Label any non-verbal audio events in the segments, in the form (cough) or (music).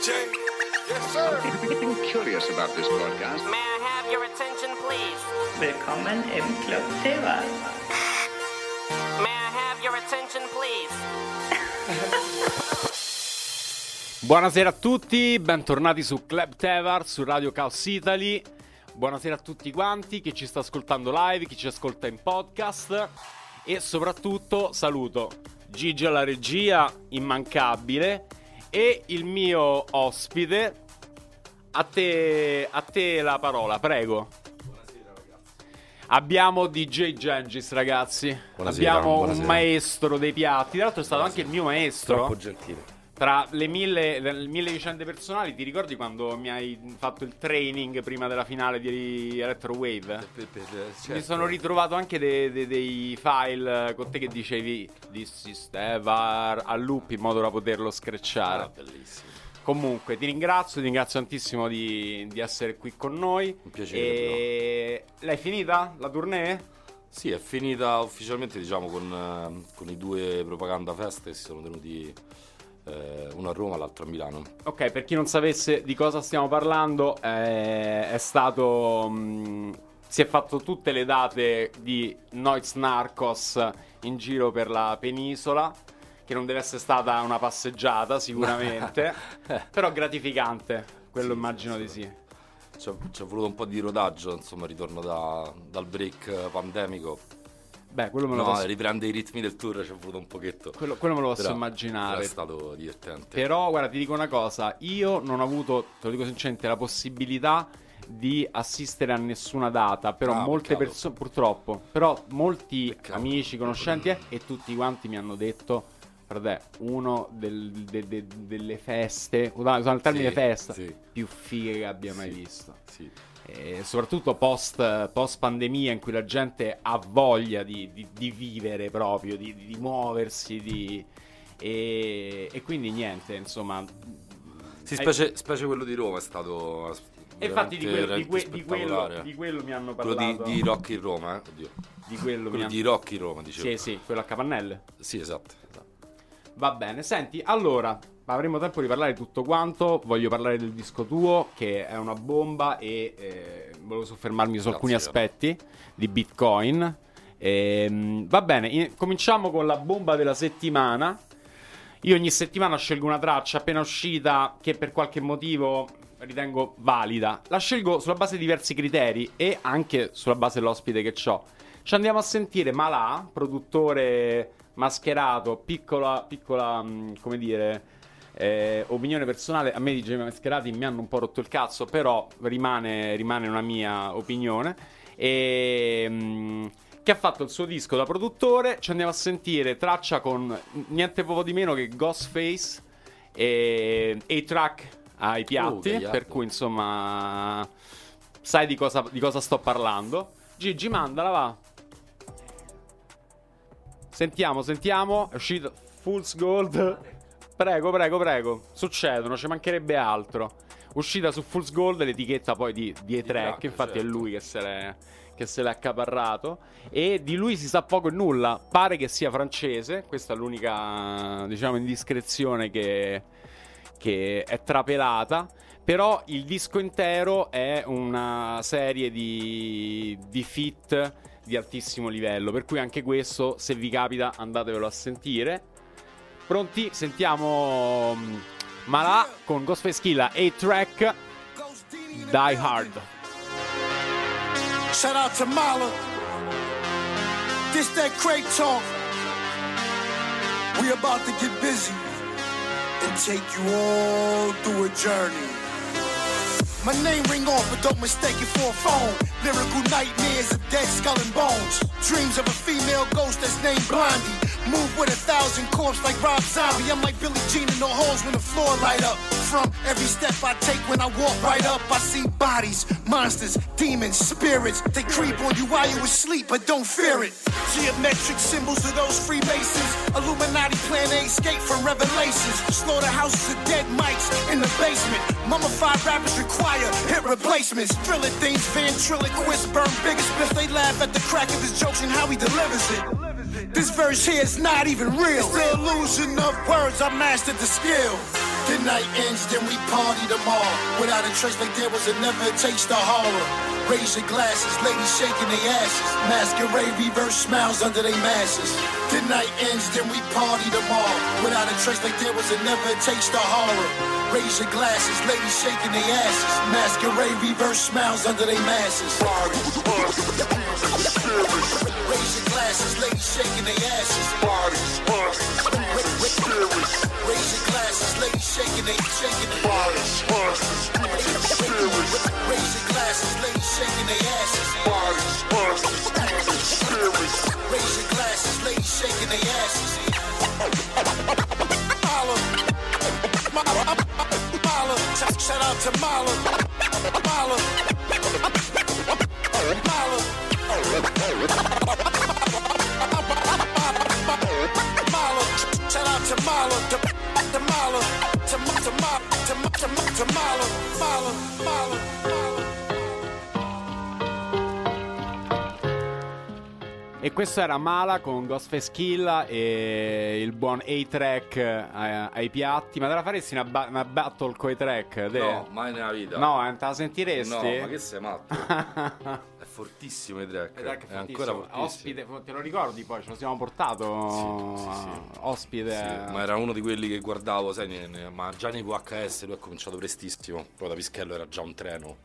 DJ. Yes, sir. I'm curious about this broadcast. May I have your attention, please? Willkommen im Club Teva. May I have your attention, please? Buonasera a tutti, bentornati su Club Tevar, su Radio Chaos Italy. Buonasera a tutti quanti, chi ci sta ascoltando live, chi ci ascolta in podcast. E soprattutto saluto Gigi alla regia, immancabile, e il mio ospite. A te, a te la parola, prego. Abbiamo DJ Gengis, ragazzi. Buonasera, Abbiamo buonasera. un maestro dei piatti. Tra l'altro è stato anche il mio maestro. Troppo gentile. Tra le mille, le mille vicende personali, ti ricordi quando mi hai fatto il training prima della finale di Electro Wave? certo. Mi sono ritrovato anche de- de- dei file con te che dicevi This is Tevar a loop in modo da poterlo screcciare. Ah, bellissimo. Comunque, ti ringrazio, ti ringrazio tantissimo di, di essere qui con noi. Un piacere, E... L'hai finita la tournée? Sì, è finita ufficialmente diciamo con, eh, con i due propaganda fest che si sono tenuti eh, uno a Roma l'altro a Milano. Ok, per chi non sapesse di cosa stiamo parlando, eh, è stato. mh, si è fatto tutte le date di Noiz Narcos in giro per la penisola. Che non deve essere stata una passeggiata, sicuramente. (laughs) però gratificante, quello Sì, immagino sì, di sì. Ci è, è voluto un po' di rodaggio, insomma, ritorno da- dal break eh, pandemico. Beh, quello me lo No, posso, riprende i ritmi del tour, ci è voluto un pochetto. quello- quello me lo posso Però- immaginare. però È stato divertente. Però, guarda, ti dico una cosa: io non ho avuto, te lo dico sinceramente, la possibilità di assistere a nessuna data. Però Ah, molte persone, purtroppo, però molti Peccato. amici, conoscenti eh, e tutti quanti mi hanno detto. Guarda, uno del- de- de- delle feste, usando il termine Sì, festa, sì. più fighe che abbia mai Sì. visto. Sì. E soprattutto post, post pandemia in cui la gente ha voglia di, di- di vivere proprio, di, di muoversi, di- e, e quindi niente, insomma. Sì, specie, specie quello di Roma è stato. E infatti di, quello- di que- di quello, di quello mi hanno Quello parlato. di, di Rock in Roma, eh? Oddio. di quello Quello hanno- di Rock in Roma, dicevo. Sì, sì, quello a Capannelle. Sì, esatto. esatto. Va bene, senti, allora, avremo tempo di parlare di tutto quanto. Voglio parlare del disco tuo, che è una bomba, e eh, volevo soffermarmi su Grazie, alcuni aspetti di Bitcoin. Ehm, va bene, in- cominciamo con la bomba della settimana. Io ogni settimana scelgo una traccia appena uscita che per qualche motivo ritengo valida. La scelgo sulla base di diversi criteri e anche sulla base dell'ospite che ho. Ci andiamo a sentire Malà, produttore mascherato, piccola, piccola, mh, come dire, eh, opinione personale. A me i DJ mascherati mi hanno un po' rotto il cazzo, però rimane, rimane una mia opinione. E, mh, che ha fatto il suo disco da produttore. Ci andiamo a sentire traccia con niente poco di meno che Ghostface e A-Track ai piatti. gagliardo. per cui, insomma, sai di cosa, di cosa sto parlando. Gigi, mandala, va. Sentiamo, sentiamo. È uscito Fool's Gold. Prego, prego, prego. Succedono, ci mancherebbe altro. Uscita su Fool's Gold, l'etichetta poi di, di E-Track. Track, Infatti è certo. lui che se l'è, che se l'è accaparrato. E di lui si sa poco e nulla. Pare che sia francese. Questa è l'unica, diciamo, indiscrezione che, che è trapelata. Però il disco intero è una serie di, di fit di altissimo livello. Per cui anche questo, se vi capita, andatevelo a sentire. Pronti? Sentiamo mm, Malà con Ghostface Killa e track Die Hard. Shout out to Mala. This that crate talk. We about to get busy and take you all through a journey. My name ring off, but don't mistake it for a phone. Lyrical nightmares of dead skull and bones. Dreams of a female ghost that's named Blondie. Move with a thousand corpses like Rob Zombie. I'm like Billie Jean in the halls when the floor light up. From every step I take when I walk right up, I see bodies, monsters, demons, spirits. They creep on you while you asleep, but don't fear it. Geometric symbols of those Freemasons. Illuminati plan to escape from revelations. Slaughterhouses of dead mics in the basement. Mummified rappers require hit replacements. Drilling things, ventriloquists burn bigger spliffs. They laugh at the crack of his jokes and how he delivers it. This verse here is not even real. It's the illusion of words, I mastered the skill. The night ends, then we party tomorrow. Without a trace, like there was a never taste of horror. Raise your glasses, ladies shaking their asses. Masquerade, reverse smiles under their masses. The night ends, then we party tomorrow. Without a trace, like there was a never taste of horror. Raise your glasses, ladies shaking their asses. Masquerade, reverse smiles under their masses. Raise your glasses, ladies shaking their asses. Raise your glasses, ladies shaking their shaking their Raise your glasses, ladies shaking their asses. Bodies, Raise your glasses, ladies shaking their asses. Mala, Mala, Mala, shout out to Mala, Mala, Mala. Mala, shout out to Mala, to, Mala, to, Mala, to, to, to Mala, Mala, Mala, E questo era Mala con Ghostface Killa e il buon A-Track ai, ai piatti. Ma te la faresti una, ba- una battle coi track? te? No, mai nella vita. No, eh, te la sentiresti? No, ma che sei matto? (laughs) è fortissimo i track. È è ancora fortissimo. Ospite, te lo ricordi poi? Ce lo siamo portato Sì, sì, sì. ospite. Sì, ma era uno di quelli che guardavo, sai, ne- ne- ma già nei VHS lui ha cominciato prestissimo. Poi da Pischello era già un treno.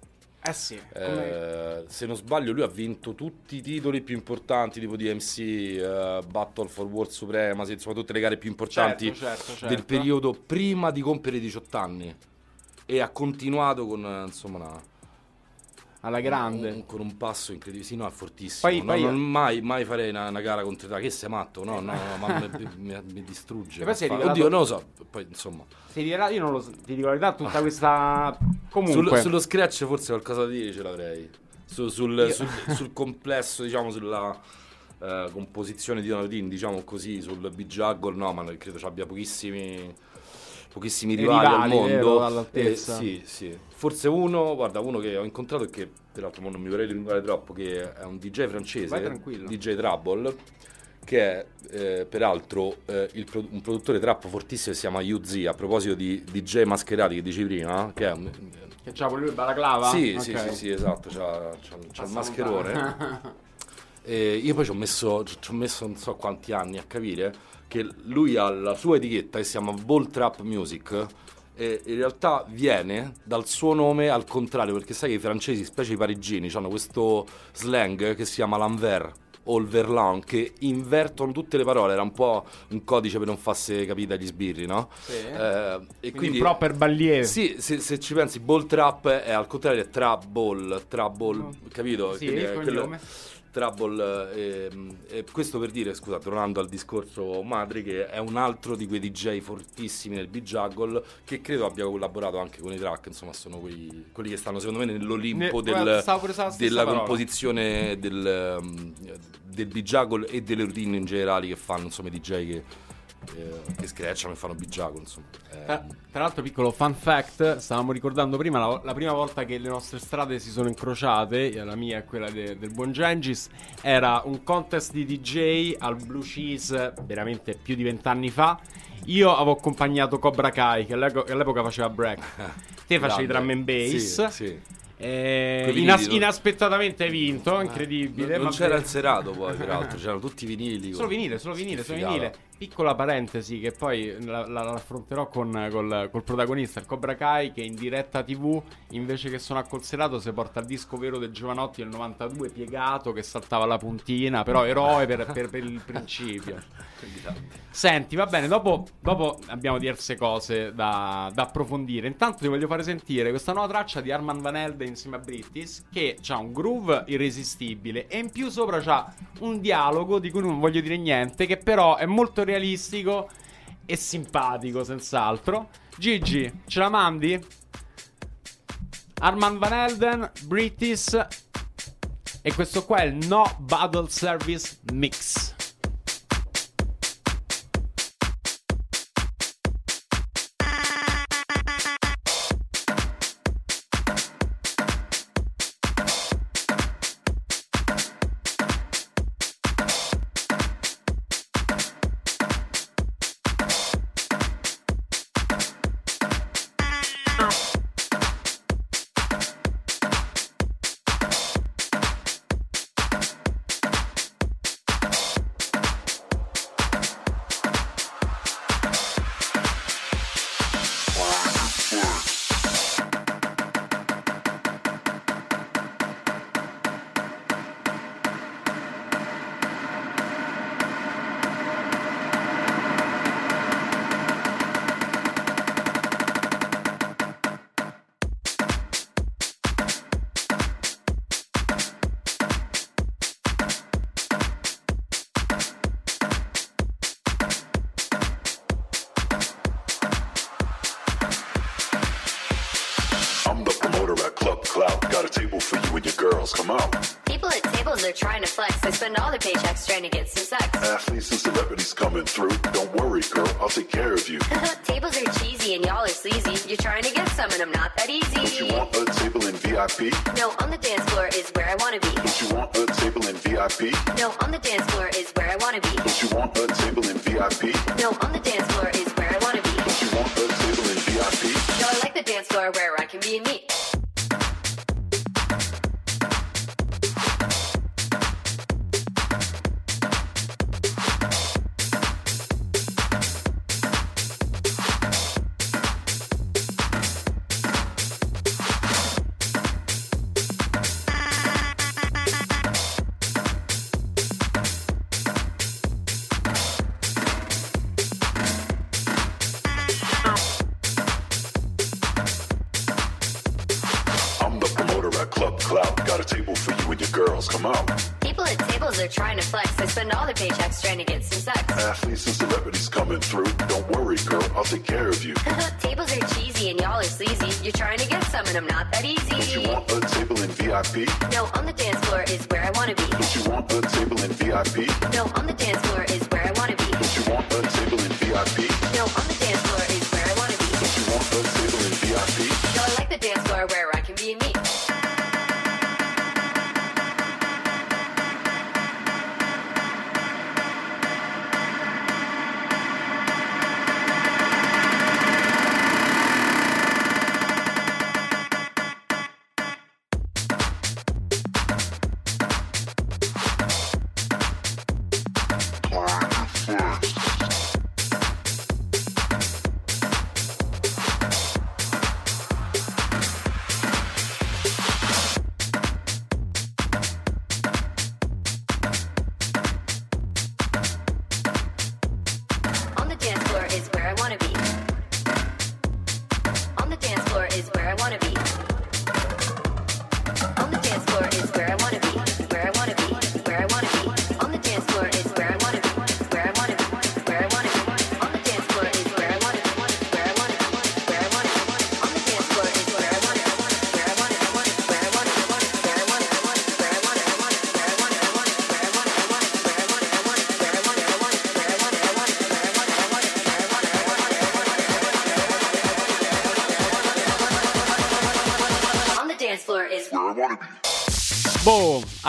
Eh sì. Eh, se non sbaglio, lui ha vinto tutti i titoli più importanti, tipo DMC, eh, Battle for World Supremacy, insomma, tutte le gare più importanti Certo, certo, certo. del periodo prima di compiere i 18 anni. E ha continuato con eh, insomma una, alla grande. un- con un passo incredibile. Sì, no, è fortissimo. Poi- No, poi- non mai, mai farei una, una gara contro te. Che sei matto? No, no, no, ma mi, mi- mi distrugge. E poi sei rivelato- Oddio, non lo so. Poi insomma, Ti dirà- io non lo so, ti dico la verità, tutta questa. Comunque. Sul- sullo scratch forse qualcosa da dire ce l'avrei. Su- sul, sul- sul complesso, diciamo, sulla eh, composizione di Donaldin, diciamo così, sul B-Juggle, no, ma credo ci abbia pochissimi, pochissimi rivali, al rivali, vero, mondo. Eh, sì, sì. Forse uno, guarda, uno che ho incontrato e che, peraltro non mi vorrei dilungare troppo, che è un DJ francese. DJ Trouble, che è eh, peraltro eh, pro- un produttore trap fortissimo che si chiama UZ, a proposito di DJ mascherati che dici prima, che è un, Che c'ha pure lui il balaclava? sì, Ok. sì, sì, sì, esatto, c'ha, c'ha- c'ha il mascherone. (laughs) io poi ci ho messo, ci ho messo non so quanti anni a capire che lui ha la sua etichetta che si chiama Ball Trap Music e in realtà viene dal suo nome al contrario, perché sai che i francesi, specie i parigini, hanno questo slang che si chiama l'envers o il verlan che invertono tutte le parole, era un po' un codice per non farsi capire agli sbirri, no? Sì. Eh, e Quindi, proper balliere. sì, se, se ci pensi, ball trap è al contrario, è trap ball, trap ball, capito? Sì, Quindi cognome. Trouble, ehm, e questo per dire, scusa, tornando al discorso Madri, che è un altro di quei DJ fortissimi nel B-Juggle, che credo abbia collaborato anche con i track, insomma, sono quei, quelli che stanno secondo me nell'Olimpo Ne- del- della parola. composizione del, um, del B-Juggle e delle routine in generale che fanno, insomma, i DJ che, eh, che scratchano e fanno B-Juggle, insomma. Eh, Tra, tra l'altro, piccolo fun fact: stavamo ricordando prima la, la prima volta che le nostre strade si sono incrociate, eh, la mia e quella de- del buon Gengis, era un contest di DJ al Blue Cheese veramente più di vent'anni fa. Io avevo accompagnato Cobra Kai, che che all'epoca faceva break. (laughs) Te facevi drum and bass. Sì, sì. E Coi inas- inaspettatamente hai vinto, incredibile. Non, non c'era il serato poi, (laughs) peraltro, c'erano tutti i vinili. Solo vinile, solo vinile, solo vinile. Piccola parentesi che poi la, la- la affronterò con, col, col protagonista, il Cobra Kai, che in diretta TV, invece che suonare col serato, si porta il disco vero del Giovanotti del 92, piegato, che saltava la puntina, però eroe per, per- per il principio. Senti, va bene, dopo, dopo abbiamo diverse cose da, da approfondire. Intanto ti voglio fare sentire questa nuova traccia di Arman Van Helden insieme a Brittis, che ha un groove irresistibile e in più sopra c'ha un dialogo di cui non voglio dire niente, che però è molto realistico e simpatico, senz'altro. Gigi, ce la mandi? Arman Van Helden, Brittis e questo qua è il No Battle Service Mix.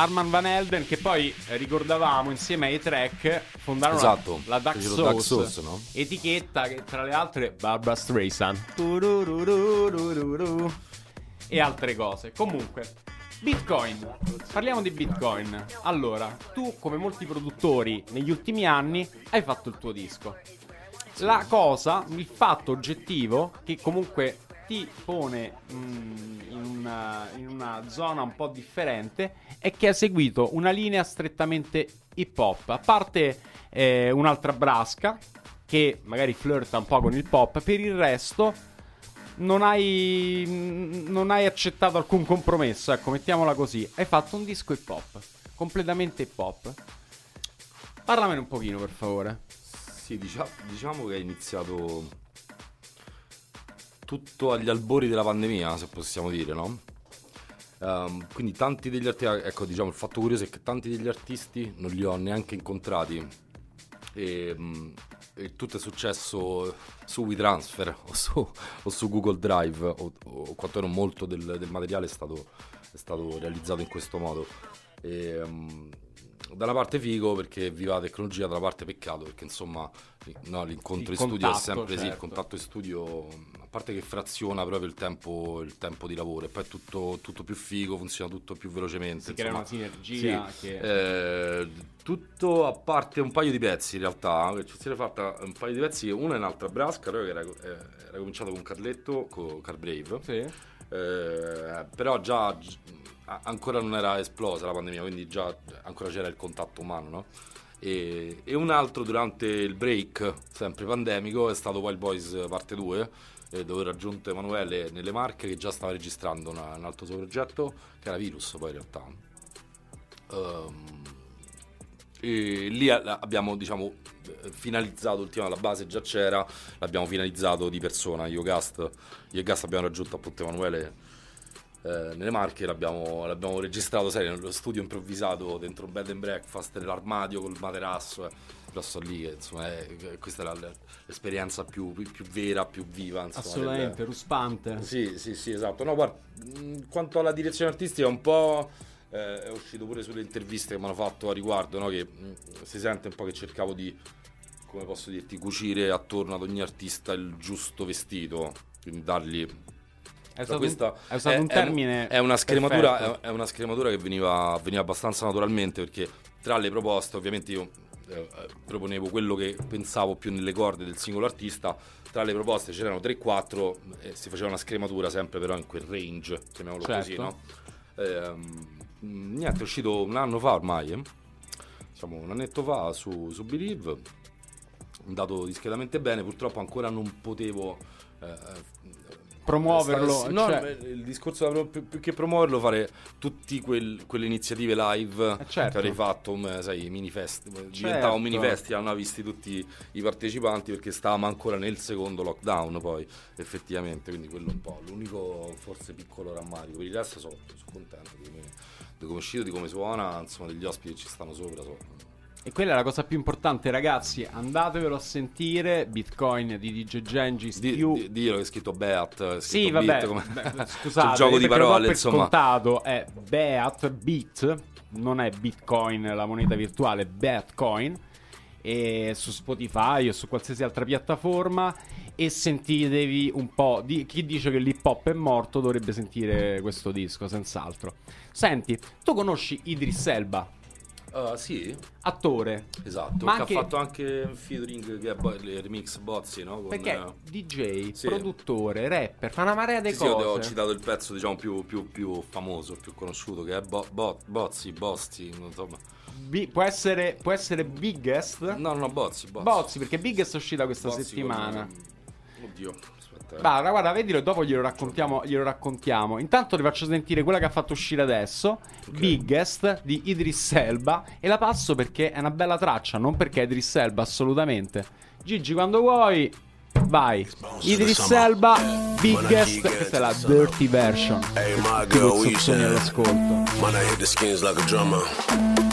Arman Van Elden che poi ricordavamo insieme ai track fondarono Esatto, la, la Dark Sauce, Dark Sauce, no? etichetta che tra le altre Barbara Streisand e altre cose. Comunque, Bitcoin. Parliamo di Bitcoin. Allora, tu come molti produttori negli ultimi anni hai fatto il tuo disco. La cosa, il fatto oggettivo che comunque ti pone mm, in, una, in una zona un po' differente è che hai seguito una linea strettamente hip hop. A parte eh, un'altra brasca che magari flirta un po' con il pop, per il resto non hai, mm, non hai accettato alcun compromesso, ecco, mettiamola così. Hai fatto un disco hip hop, completamente hip hop. Parlamene un pochino, per favore. Sì, dicia- diciamo che è iniziato tutto agli albori della pandemia, se possiamo dire, no? Ehm, quindi tanti degli artisti, ecco diciamo il fatto curioso è che tanti degli artisti non li ho neanche incontrati e, mm, e tutto è successo su WeTransfer o su, o su Google Drive o, o quantomeno molto del, del materiale è stato, è stato realizzato in questo modo. E, mm, da una parte figo perché viva la tecnologia, dalla parte peccato perché insomma no, l'incontro Il in studio è contatto, sempre sì, il certo. contatto in studio, a parte che fraziona proprio il tempo, il tempo di lavoro e poi è tutto, tutto più figo, funziona tutto più velocemente. Si crea insomma. una sinergia Sì, che... eh, tutto a parte un paio di pezzi in realtà, che ci si era fatta un paio di pezzi, una è un'altra brasca, che era, eh, era cominciato con Carletto, con Carbrave, Sì. eh, però già ancora non era esplosa la pandemia, quindi già ancora c'era il contatto umano, no? E, e un altro durante il break, sempre pandemico, è stato Wild Boys parte 2, eh, dove ho raggiunto Emanuele nelle Marche che già stava registrando una- un altro suo progetto, che era Virus poi in realtà. Ehm, e lì abbiamo diciamo eh, finalizzato il tema, la base già c'era, l'abbiamo finalizzato di persona, io e Gast, io e Gast abbiamo raggiunto appunto Emanuele eh, nelle Marche, l'abbiamo, l'abbiamo registrato, sai, nello studio improvvisato dentro bed and breakfast, nell'armadio col materasso. eh. Però sto lì, che, insomma, è- questa è la- l'esperienza più, più vera, più viva. Insomma, Assolutamente, del- ruspante. sì, sì, sì, esatto. No, guarda, quanto alla direzione artistica, un po' eh, è uscito pure sulle interviste che mi hanno fatto a riguardo, no? che mh, si sente un po' che cercavo di, come posso dirti, cucire attorno ad ogni artista il giusto vestito, quindi dargli... È stato, un, questa è stato un termine. È una scrematura, è, è una scrematura che veniva, veniva abbastanza naturalmente perché tra le proposte, ovviamente io eh, eh, proponevo quello che pensavo più nelle corde del singolo artista. Tra le proposte c'erano 3-4 e si faceva una scrematura sempre però in quel range, chiamiamolo così, Certo. no? Ehm, mh, niente, è uscito un anno fa ormai, eh? diciamo un annetto fa su, su Believe, è andato discretamente bene, purtroppo ancora non potevo... eh, Promuoverlo, Sta- no, cioè- il discorso più, più che promuoverlo, fare tutte quelle iniziative live Eh, certo. che avrei fatto, um, sai, mini fest, diventava Certo. un mini festival, hanno visti tutti i partecipanti perché stavamo ancora nel secondo lockdown poi, effettivamente, quindi quello un po' l'unico forse piccolo rammarico, per il resto sono, sono contento di come, di come è uscito, di come suona, insomma, degli ospiti che ci stanno sopra, so- E quella è la cosa più importante, ragazzi. Andatevelo a sentire. Bitcoin di DJ Gengis. Di, più... di- dillo che è scritto Beat, è Sì, scritto vabbè, Beat, come... beh, (laughs) scusate, un gioco di parole, per insomma. scontato è Beat, Bit, non è Bitcoin la moneta virtuale, Bitcoin, e su Spotify o su qualsiasi altra piattaforma e sentitevi un po' di chi dice che l'hip hop è morto dovrebbe sentire questo disco, senz'altro. Senti, tu conosci Idris Elba, Ah, sì, attore, esatto, Ma che anche- ha fatto anche un featuring che è bo- il remix Bozzi, no? Con, perché eh, DJ, sì. produttore, rapper, fa una marea di Sì, sì, io cose. ho citato il pezzo diciamo più, più- più famoso, più conosciuto, che è Bo- Bo- Bozzi, Bozzi, insomma. Bi- può, essere, può essere Biggest? No, no, Bozzi, Bozzi. Bozzi, perché Biggest è uscita questa Bozzi settimana. con- Oddio, aspetta. eh. Guarda, vedilo, dopo glielo raccontiamo, glielo raccontiamo. Intanto ti faccio sentire quella che ha fatto uscire adesso, Biggest di Idris Elba, e la passo perché è una bella traccia, non perché è Idris Elba, assolutamente. Gigi, quando vuoi, vai. Idris Elba, Biggest, questa è la dirty version. Hey, my girl, sottoni saying? all'ascolto. Man, I hit the skins like a drummer.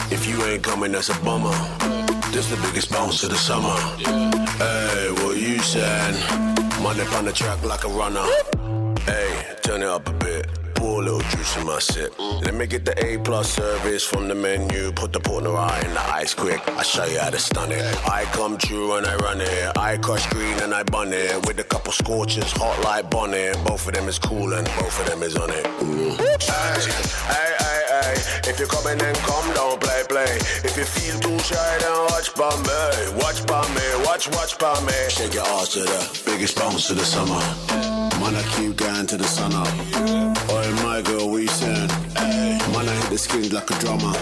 If you ain't coming, that's a bummer. This the biggest bounce of the summer. Hey, what you saying? Up on the track like a runner. Hey, turn it up a bit. Pour a little juice in my sip. Let me get the A plus service from the menu. Put the right in the ice quick. I show you how to stun it. I come true and I run it. I crush green and I bun it. With a couple scorches, hot like bonnet. Both of them is cool and both of them is on it. Mm. Hey, hey, hey. If you're coming, then come, don't play, play. If you feel too shy, then watch by me. Watch by me, watch, watch by me. Shake your ass to the biggest bounce of the summer. Man, I keep going to the sun up. Oh, my girl, we saying? Man, I hit the skins like a drummer.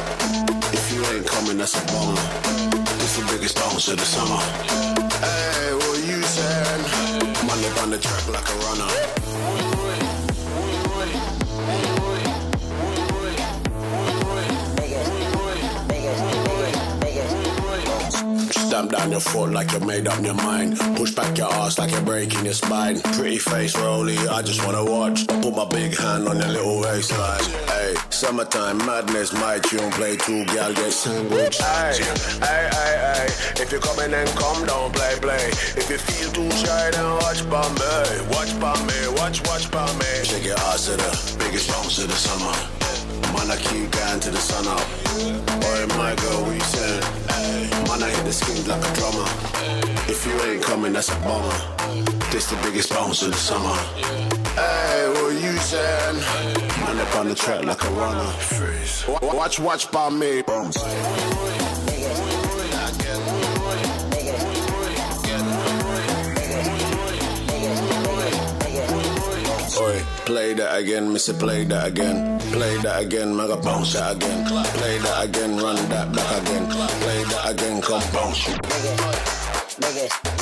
If you ain't coming, that's a bummer. This the biggest bounce of the summer. Hey, what you saying? Man, they on the track like a runner. Stamp down your foot like you made up your mind. Push back your ass like you're breaking your spine. Pretty face rolly, I just wanna watch. I Put my big hand on your little waistline. Hey, summertime madness, my tune play two gal get sandwich. Hey, hey, hey, hey. If you're coming then come, don't play, play. If you feel too shy, then watch by me. Watch by me, watch, watch by me. Shake your ass to the biggest bounce of the summer. Man, I keep going to the sun up. Boy, my girl, we saying? Man, I hit the skins like a drummer. If you ain't coming, that's a bummer. This the biggest bounce of the summer. Hey, what you saying? Man, up on the track like a runner. Watch, watch by me. Bounce. Oi, play that again, Missy, play that again. Play that again, mega bounce that again. Play that again, run that back again. Play that again, come bounce. Come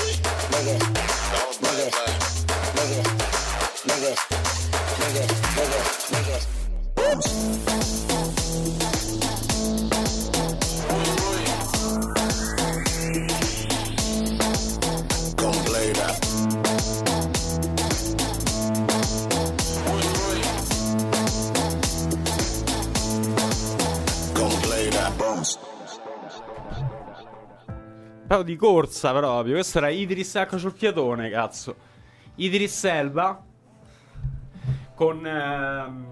Proprio di corsa proprio. Questo era Idris Ecco sul piatone, cazzo. Idris Elba con ehm,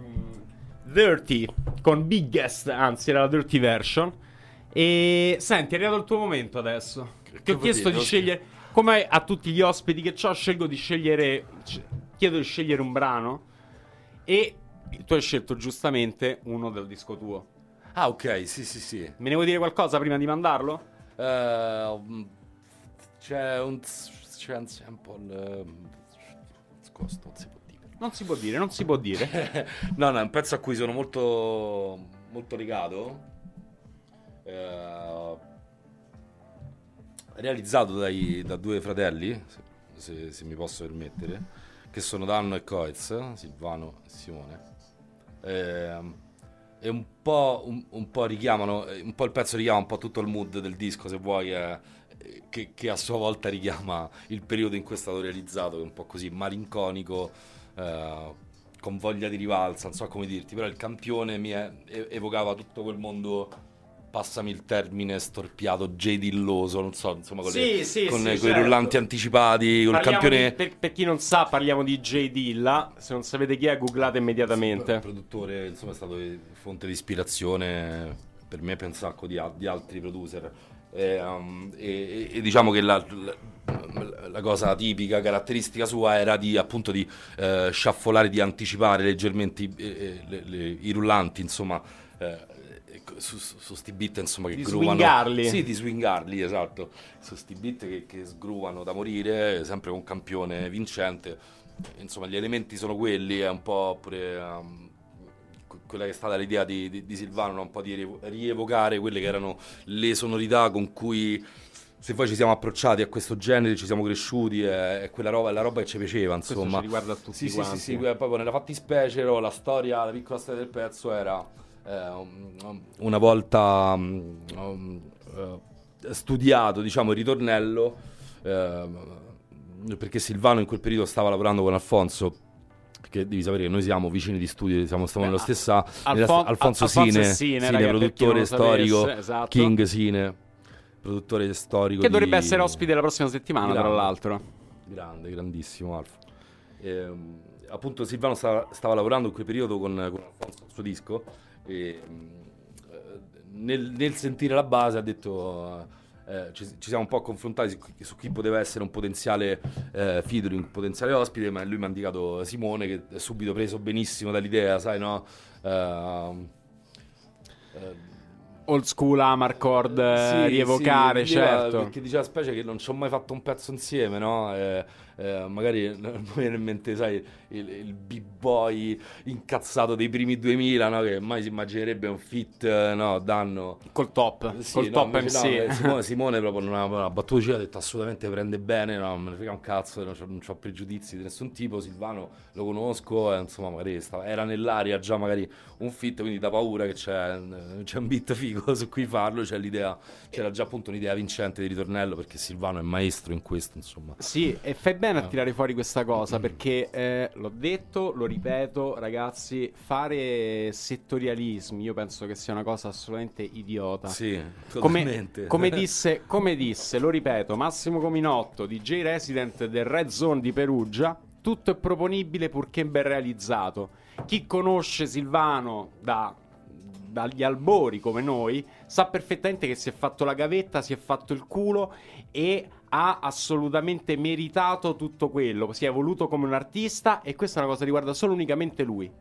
Dirty, con Biggest, anzi era la Dirty version. E senti, è arrivato il tuo momento adesso. Ti ho chiesto dire? di scegliere, come a tutti gli ospiti che ho, scelgo di scegliere, chiedo di scegliere un brano e tu hai scelto giustamente uno del disco tuo. Ah, ok, sì, sì, sì. Me ne vuoi dire qualcosa prima di mandarlo? Eh, mm, c'è un c'è un sample eh, nascosto, non si può dire. Non si può dire, non si può dire. (laughs) no, no, è un pezzo a cui sono molto molto legato. Eh, realizzato dai, da due fratelli, se, se- se mi posso permettere, che sono Danno e Coez, Silvano e Simone. Ehm, e un po', un, un po' richiamano, eh, un po' il pezzo richiama un po' tutto il mood del disco, se vuoi, eh, che, che a sua volta richiama il periodo in cui è stato realizzato, che è un po' così malinconico, eh, con voglia di rivalsa, non so come dirti, però il campione mi è- evocava tutto quel mondo, passami il termine, storpiato, gedilloso, non so, insomma, con, le- Sì, sì, con, sì, con i certo. rullanti anticipati, col campione... di- per, per chi non sa, parliamo di J. Dilla. Se non sapete chi è, googlate Il immediatamente. produttore, insomma, è stato eh, fonte di ispirazione per me e per un sacco di, di altri producer. E, um, e- e- diciamo che la, la- la cosa tipica, caratteristica sua era di appunto di eh, sciaffolare, di anticipare leggermente i, eh, le- le- i rullanti, insomma, eh, su, su, su sti beat insomma che Di groovano. swingarli. Sì, di swingarli, esatto. Su sti beat che, che sgruvano da morire, sempre con un campione vincente. Insomma, gli elementi sono quelli, è un po' pure um, que- quella che è stata l'idea di, di- di Silvano, no? un po' di rievo- rievocare quelle che erano le sonorità con cui se poi ci siamo approcciati a questo genere, ci siamo cresciuti, è, è quella roba, è la roba che ci piaceva, Questo insomma. ci riguarda tutti Sì, sì, quanti. sì, sì, que- proprio nella fattispecie, la storia, la piccola storia del pezzo era eh, una volta um, eh, studiato, diciamo, il ritornello, eh, perché Silvano in quel periodo stava lavorando con Alfonso. Perché devi sapere che noi siamo vicini di studio, siamo, stiamo Beh, nella stessa Alfon- nella sta- Alfonso, Alfonso Sine, Sine, Sine, raga, produttore storico, sapesse, esatto. King Sine, produttore storico. Che dovrebbe di- essere ospite la prossima settimana, tra Grande. l'altro. Grande, grandissimo Alfa. Ehm, appunto Silvano stava, stava lavorando in quel periodo con, con Alfonso il suo disco e mm, eh, nel, nel sentire la base ha detto eh, ci, ci siamo un po' confrontati su, chi- su chi poteva essere un potenziale eh, featuring, un potenziale ospite ma lui mi ha indicato Simone che è subito preso benissimo dall'idea sai no eh, Old school Amarcord, eh, sì, rievocare, sì, certo. Perché diceva specie che non ci ho mai fatto un pezzo insieme, no? Eh, eh, magari non mi viene in mente, sai, il, il b-boy incazzato dei primi 2000, no? Che mai si immaginerebbe un fit, eh, no? Danno... Col top, Sì, col no, top MC. no, eh, Simone, (laughs) Simone proprio non ha, non ha battuto ha detto assolutamente prende bene, no, non me ne frega un cazzo, non ho, non c'ho pregiudizi di nessun tipo, Silvano lo conosco, eh, insomma magari stava- era nell'aria già magari un fit, quindi da paura che c'è, c'è un beat figo (laughs) su cui farlo, c'è l'idea, c'era già appunto un'idea vincente di ritornello perché Silvano è maestro in questo, insomma. Sì, e fai bene a tirare fuori questa cosa perché eh, l'ho detto, lo ripeto, ragazzi, fare settorialismi io penso che sia una cosa assolutamente idiota. Sì, Come, come (laughs) disse, come disse, lo ripeto, Massimo Cominotto, DJ Resident del Red Zone di Perugia, tutto è proponibile purché ben realizzato. Chi conosce Silvano da- dagli albori come noi sa perfettamente che si è fatto la gavetta, si è fatto il culo e ha assolutamente meritato tutto quello. Si è evoluto come un artista e questa è una cosa che riguarda solo unicamente lui.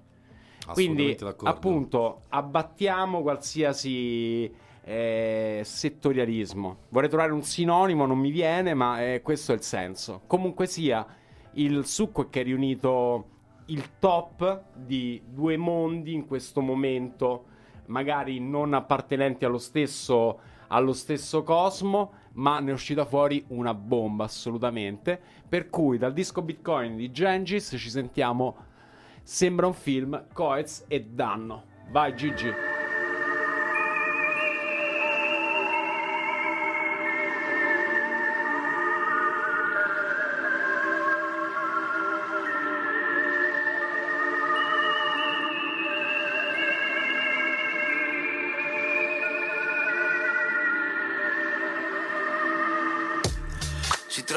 Quindi, d'accordo. appunto, abbattiamo qualsiasi eh, settorialismo. Vorrei trovare un sinonimo, non mi viene, ma eh, questo è il senso. Comunque sia, il succo è che è riunito il top di due mondi in questo momento, magari non appartenenti allo stesso, allo stesso cosmo, ma ne è uscita fuori una bomba assolutamente. Per cui dal disco Bitcoin di Gengis ci sentiamo Sembra un film, Coez e Danno. Vai Gigi.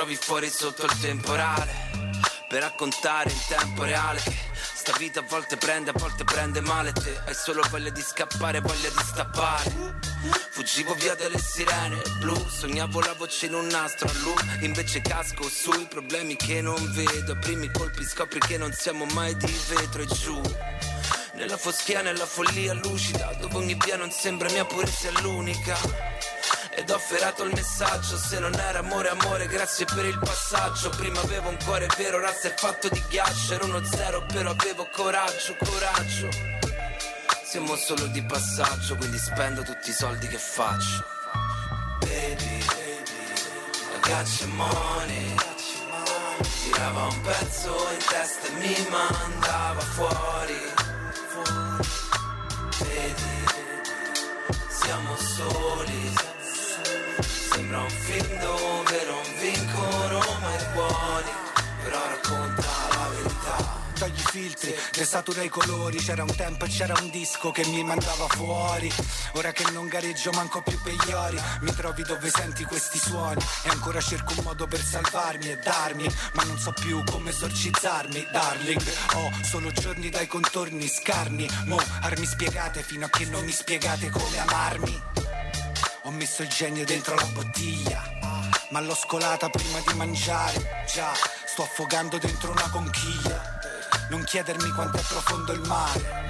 Trovi fuori sotto il temporale. Per raccontare in tempo reale che sta vita a volte prende, a volte prende male te. Hai solo voglia di scappare, voglia di stappare. Fuggivo via dalle sirene blu sognavo la voce in un nastro a lui. Invece casco sui problemi che non vedo. A primi colpi scopri che non siamo mai di vetro e giù. Nella foschia, nella follia lucida Dove ogni via non sembra mia pure sia l'unica ed ho ferrato il messaggio Se non era amore, amore, grazie per il passaggio. Prima avevo un cuore vero, ora sei fatto di ghiaccio. Ero uno zero, però avevo coraggio, coraggio. Siamo solo di passaggio, quindi spendo tutti i soldi che faccio. Baby, I got your money Tirava un pezzo in testa e mi mandava fuori. Vedi, siamo soli Sembra un film dove non vincono mai i buoni Però racconta la verità. Togli i filtri, desatura i colori C'era un tempo e c'era un disco che mi mandava fuori. Ora che non gareggio manco più per gli ori Mi trovi dove senti questi suoni. E ancora cerco un modo per salvarmi e darmi Ma non so più come esorcizzarmi, darling. Ho solo giorni dai contorni scarni Mo, armi spiegate fino a che non mi spiegate come amarmi Ho messo il genio dentro la bottiglia Ma l'ho scolata prima di mangiare Già, sto affogando dentro una conchiglia non chiedermi quanto è profondo il mare.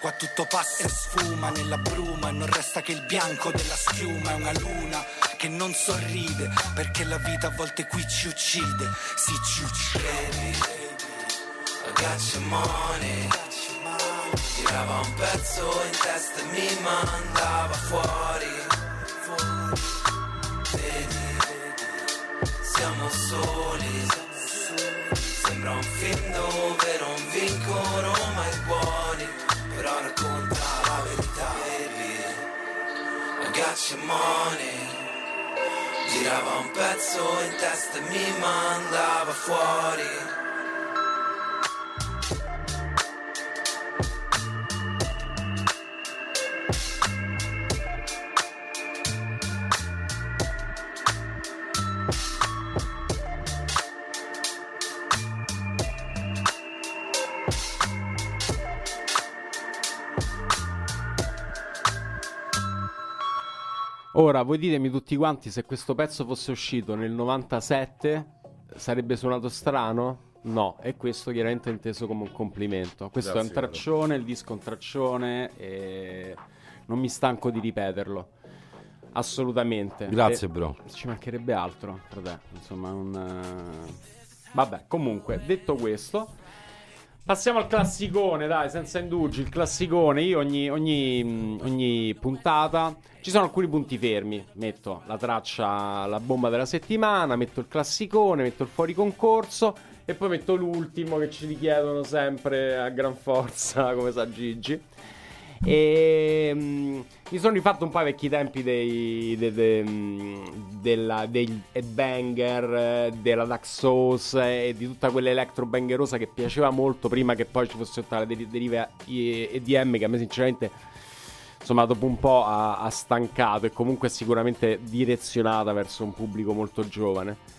Qua tutto passa e sfuma nella bruma non resta che il bianco della schiuma. È una luna che non sorride perché la vita a volte qui ci uccide. Sì, ci uccide. I got your money Tirava un pezzo in testa e mi mandava fuori siamo soli. Sembra un film dove non vincono mai i buoni Però racconta la verità Baby, I got your money. Girava un pezzo in testa e mi mandava fuori Ora, voi ditemi tutti quanti se questo pezzo fosse uscito nel 97 sarebbe suonato strano? No, e questo chiaramente è inteso come un complimento. Questo Grazie, è un traccione, il disco è un traccione e non mi stanco di ripeterlo. Assolutamente. Grazie, E- bro. Ci mancherebbe altro, frate. Insomma, un... eh, Vabbè, comunque, detto questo... Passiamo al classicone, dai, senza indugi. Il classicone, io ogni, ogni, ogni puntata ci sono alcuni punti fermi. Metto la traccia, la bomba della settimana, metto il classicone, metto il fuori concorso e poi metto l'ultimo che ci richiedono sempre a gran forza, (laughs) come sa Gigi. E mh, mi sono rifatto un po' ai vecchi tempi dei, de- de- mh, della, degli headbanger, eh, della Dark Souls eh, e di tutta quella electro bangerosa che piaceva molto prima che poi ci fosse tutta la deri- deriva EDM che a me sinceramente insomma dopo un po' ha, ha stancato e comunque è sicuramente direzionata verso un pubblico molto giovane.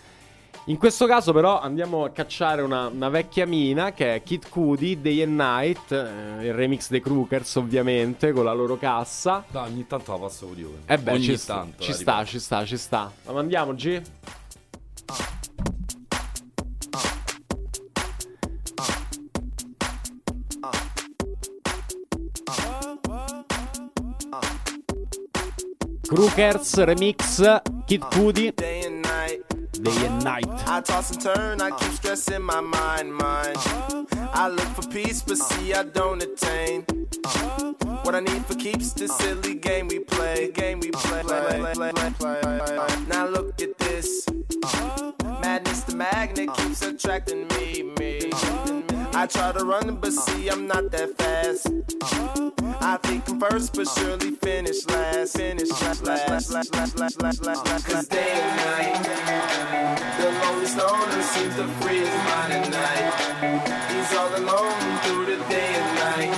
In questo caso, però, andiamo a cacciare una, una vecchia mina che è Kid Cudi, Day and Night, eh, il remix dei Crookers, ovviamente, con la loro cassa. Dai, ogni tanto la passo con io. E beh, ogni ci, sta, tanto. ci la sta, ci sta, ci sta. La mandiamo, G? Crookers remix Kid Cudi Day and night. I toss and turn, I keep stressing my mind, mind. I look for peace, but see I don't attain. What I need for keeps this silly game we play. Game we play, play, play, play. Now look at this. Madness, the magnet keeps attracting me, me. I try to run, but see I'm not that fast. I think I'm first, but surely finish last. Finish last, last, last, last, last, last, last, last. Cause day and night, the lonely loner seems to free his mind at night. He's all alone through the day and night.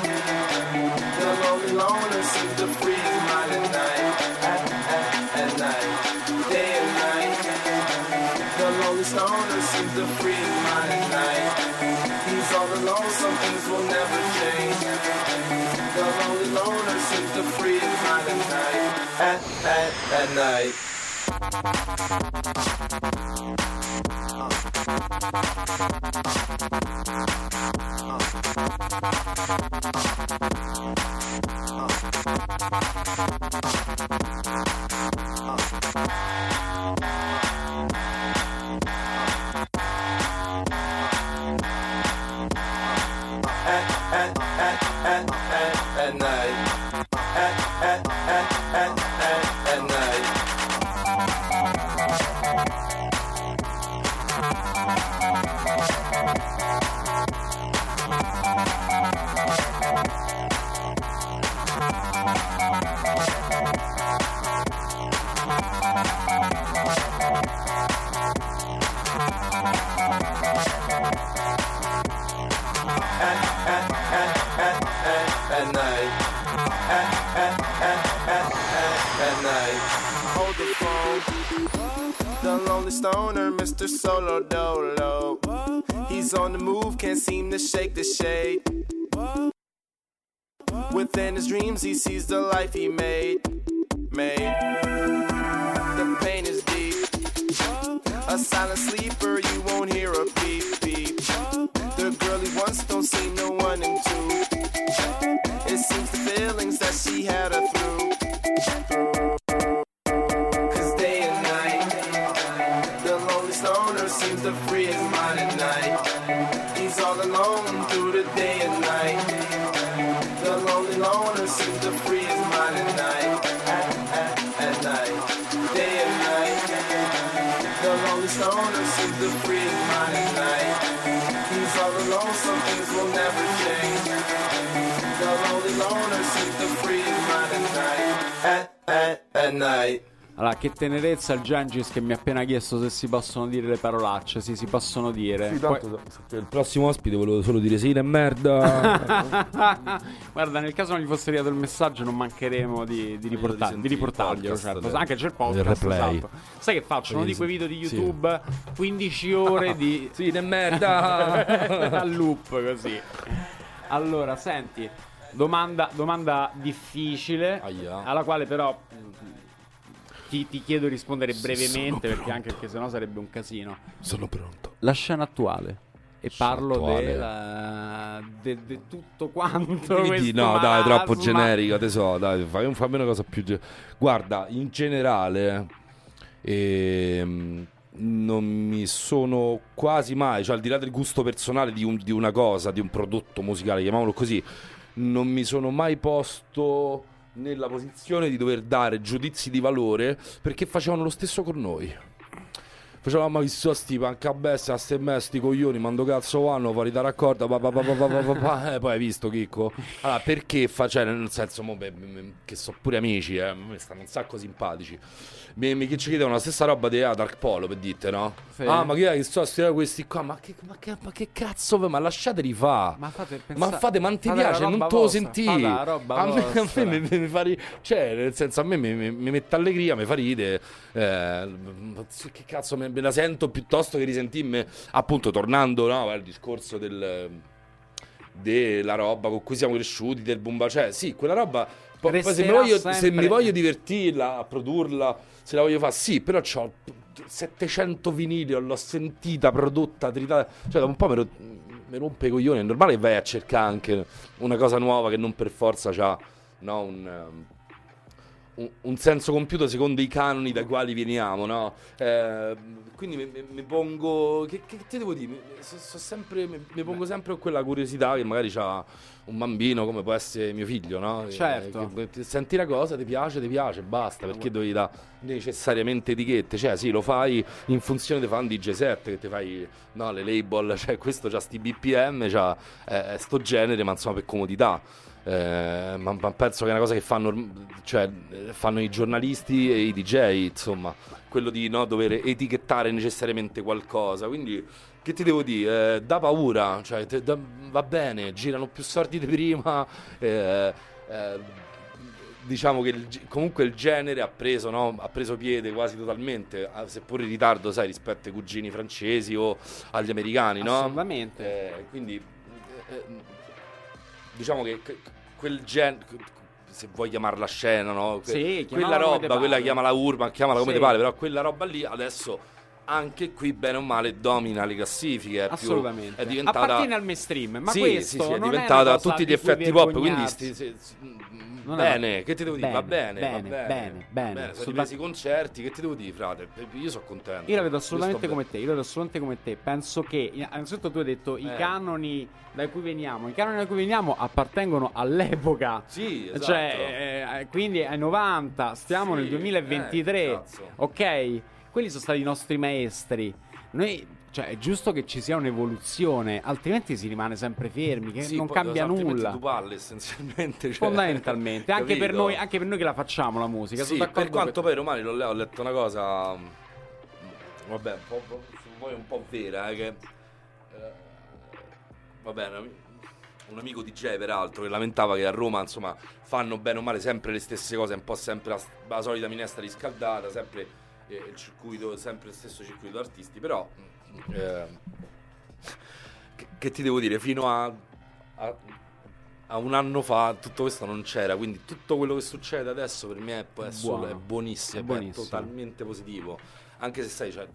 The lonely loner seems to free his mind at night. At, at, at night, day and night. The lonely to free his mind at night. Will never change. The lonely loner seems to free his mind at night. At, at, at night. At, Mr. Solo Dolo. He's on the move, can't seem to shake the shade. Within his dreams, he sees the life he made. Made. The pain is deep. A silent sleeper, you won't hear a beep beep. The girl he wants don't seem to want him to. It seems the feelings that she had her through. Cause Allora, che tenerezza il Gengis che mi ha appena chiesto se si possono dire le parolacce. Sì, si possono dire. Sì, Poi- tanto per il prossimo ospite volevo solo dire sì, è merda. (laughs) Guarda, nel caso non gli fosse arrivato il messaggio, non mancheremo di, di, riportar- di di riportarglielo. Certo. podcast Anche c'è il del podcast. replay. esatto. Sai che faccio? Uno di Sì, quei video di sì. YouTube, 15 ore di. (laughs) sì, è merda. (laughs) a loop così. Allora, senti, domanda, domanda difficile, Aia. alla quale però ti, ti chiedo di rispondere brevemente, perché anche perché sennò sarebbe un casino. Sono pronto. La scena attuale. E parlo della- de, de tutto quanto. Quindi, no, dai, troppo marasma. generica, tesoro, dai, fai, fammi una cosa più... ge- Guarda, in generale, ehm, non mi sono quasi mai, cioè al di là del gusto personale di, un- di una cosa, di un prodotto musicale, chiamiamolo così, non mi sono mai posto nella posizione di dover dare giudizi di valore perché facevano lo stesso con noi. Facevamo che so sti A ste me, sti coglioni, mando cazzo vanno, parità raccorda, pa, pa, pa, pa, pa, pa, pa. (laughs) E eh, poi hai visto Chicco? Allora perché fa, cioè nel senso mo, beh, che sono pure amici, eh, mi stanno un sacco simpatici. Mi, mi ci chiedevano la stessa roba di ah, Dark Polo per dite, no? Sì. Ah ma chi è che so sti questi qua, ma che, ma che, ma che cazzo, ma lasciateli fa. Ma fate, pensa... ma fate, ma ti piace, non te lo senti A me, a me, mi, mi fa ridere, cioè nel senso a me mi, mi, mi mette allegria, mi fa ridere. Eh, che cazzo mi me la sento piuttosto che risentirmi. Appunto, tornando no, al discorso del della roba con cui siamo cresciuti, del bomba, cioè sì, quella roba. po- Poi, se, mi voglio, se mi voglio divertirla, a produrla, se la voglio fare, sì, però ho 700 vinili, l'ho sentita, prodotta, tritata. Cioè, da un po' mi, ro- mi rompe i coglioni. È normale che vai a cercare anche una cosa nuova che non per forza ha no, un. Un, senso compiuto secondo i canoni dai quali veniamo, no? Eh, quindi mi, mi- mi pongo. Che, che ti devo dire? Mi, so- so sempre, mi, pongo sempre quella curiosità che magari ha un bambino come può essere mio figlio, no? Certo. Eh, che- che senti la cosa, ti piace, ti piace, basta. Perché devi dare necessariamente etichette? Cioè, sì, lo fai in funzione di fan DJ set, che ti fai no, le label, (laughs) cioè questo c'ha sti BPM, c'ha eh, sto genere, ma insomma per comodità. Eh, ma, ma penso che è una cosa che fanno, cioè, fanno i giornalisti e i DJ, insomma, quello di no, dover etichettare necessariamente qualcosa. Quindi, che ti devo dire? Eh, da paura, cioè, te- da- va bene, girano più sordi di prima. eh, eh, diciamo che il comunque il genere ha preso, no? ha preso piede quasi totalmente, seppur in ritardo, sai, rispetto ai cugini francesi o agli americani, no? Assolutamente. Eh, quindi diciamo che quel genere se vuoi chiamarla scena, no? Que- Sì, quella roba, quella chiamala urban, chiamala come Sì. te pare, però quella roba lì adesso anche qui bene o male domina le classifiche, è più- Assolutamente. è diventata Appartiene al mainstream, ma sì, questo sì, sì, è diventata a tutti gli effetti pop, quindi vergognarsi. sti- sì, sì, Non è- bene, che ti devo dire? Va bene, bene, va bene, bene, bene, sono Sono ripresi i concerti, che ti devo dire, frate? Io sono contento. Io la vedo assolutamente come te, io la vedo assolutamente come te. Penso che, innanzitutto tu hai detto, i Eh. canoni da cui veniamo, i canoni da cui veniamo appartengono all'epoca. Sì, esatto. Cioè, eh, quindi ai 90, stiamo nel 2023, eh, ok? Quelli sono stati i nostri maestri. Noi, cioè, è giusto che ci sia un'evoluzione, altrimenti si rimane sempre fermi, che Sì, non poi, cambia nulla. Tu palle essenzialmente. cioè, Fondamentalmente, (laughs) anche per, noi, anche per noi che la facciamo la musica. Sì, per quanto con- poi Romani l'ho ho letto una cosa mm, vabbè, un po', po- se vuoi un po' vera, eh, che eh, vabbè, un ami- un amico DJ peraltro che lamentava che a Roma, insomma, fanno bene o male sempre le stesse cose, un po' sempre la, la solita minestra riscaldata, sempre eh, il circuito, sempre il stesso circuito artisti, però eh, che, che ti devo dire, fino a, a a un anno fa tutto questo non c'era, quindi tutto quello che succede adesso per me è, è, solo- è buonissimo, È è, buonissimo. totalmente positivo. Anche se sai, cioè,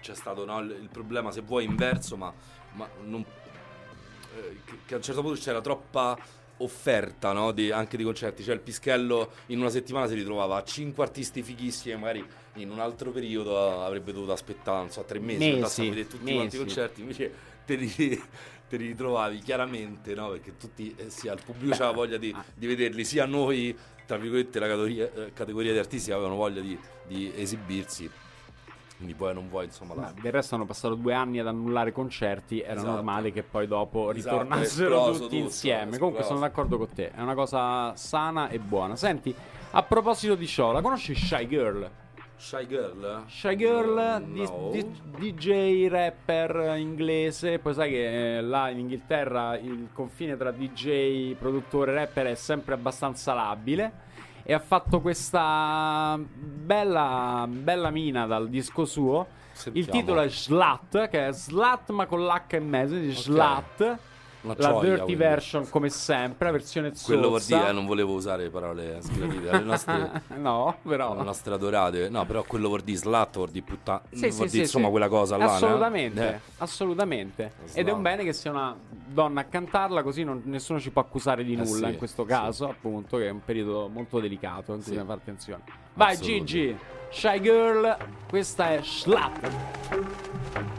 c'è stato no, il, il problema, se vuoi, inverso, ma, ma non- eh, che, che a un certo punto c'era troppa offerta no, di- anche di concerti, cioè il Pischello in una settimana si ritrovava a 5 artisti fighissimi, magari in un altro periodo avrebbe dovuto aspettare, non so, tre mesi, Mesi, per a vedere tutti quanti i mesi. concerti, invece te li, (laughs) te li ritrovavi chiaramente, no? Perché tutti, eh, sia il pubblico aveva voglia di, ah. di vederli, sia noi, tra virgolette, la categoria, eh, categoria di artisti avevano voglia di, di esibirsi. Quindi poi non vuoi, insomma, la... Del resto hanno passato due anni ad annullare concerti, era Esatto. normale che poi dopo Esatto, ritornassero esploso tutti tutto, insieme. Comunque sono d'accordo con te, è una cosa sana e buona. Senti, a proposito di ciò, la conosci Shy Girl? Shy Girl? Shy Girl, Eh, di- no. di- DJ rapper inglese, poi sai che eh, là in Inghilterra il confine tra DJ, produttore, rapper è sempre abbastanza labile e ha fatto questa bella, bella mina dal disco suo. Il Sentiamo. titolo è Slut, che è Slut ma con l'H in mezzo, quindi Slut. Una La gioia, dirty quindi. version come sempre, la versione zozza. Quello vuol dire, eh, non volevo usare parole sgradite, le nostre, (laughs) no, però le nostre adorate. No, però quello vuol dire slut, vuol dire puttana, Sì, vuol sì, dire sì, insomma quella cosa là. Assolutamente, Eh. assolutamente. Slam. Ed è un bene che sia una donna a cantarla, così non- nessuno ci può accusare di Eh nulla sì, in questo caso, appunto, che è un periodo molto delicato in cui fare attenzione. Vai. Gigi, Shy Girl, questa è Slut.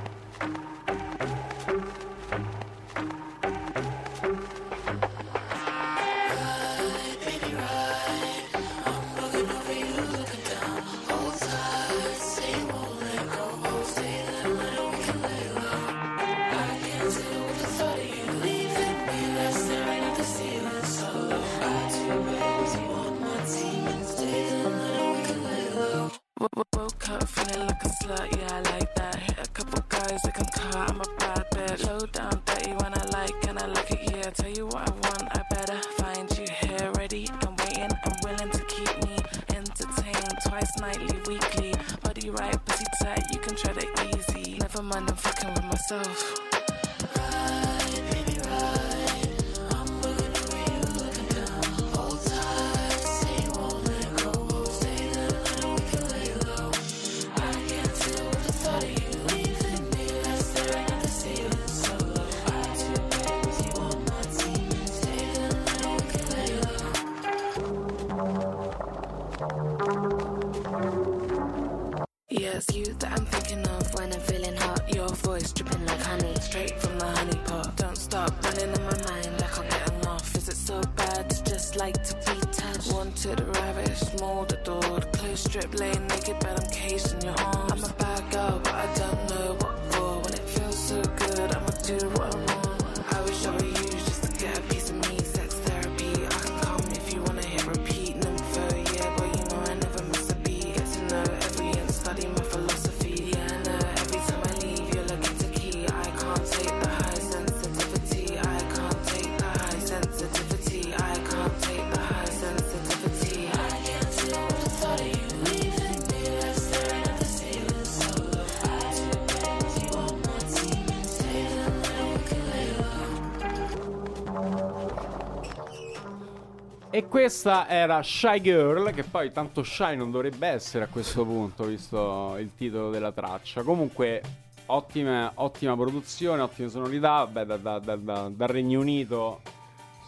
Questa era Shy Girl, che poi tanto shy non dovrebbe essere a questo punto, visto il titolo della traccia. Comunque, ottima, ottima produzione, ottime sonorità. Beh, da- da- da- da- dal Regno Unito,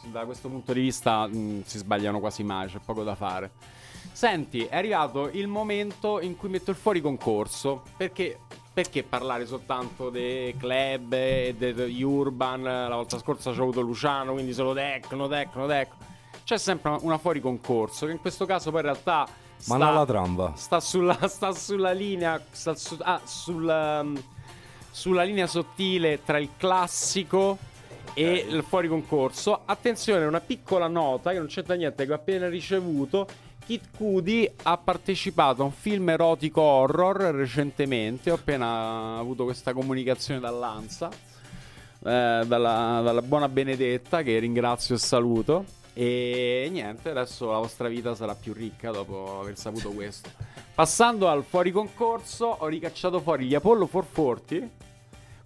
da questo punto di vista, mh, si sbagliano quasi mai, c'è poco da fare. Senti, è arrivato il momento in cui metto il fuori concorso. Perché, perché parlare soltanto dei club e dei urban? La volta scorsa c'ho avuto Luciano, quindi solo tecno, tecno, tecno. C'è sempre una fuori concorso, che in questo caso poi in realtà sta, Manna la tramba. sta, sulla, (laughs) sta sulla linea. Sta su- ah, sulla, um, sulla linea sottile tra il classico e il fuori concorso. Attenzione, una piccola nota che non c'entra niente, che ho appena ricevuto. Kid Cudi ha partecipato a un film erotico horror recentemente. Ho appena avuto questa comunicazione dall'Ansa, eh, dalla, dalla buona Benedetta, che ringrazio e saluto. E niente, adesso la vostra vita sarà più ricca dopo aver saputo questo. Passando al fuori concorso, ho ricacciato fuori gli Apollo 440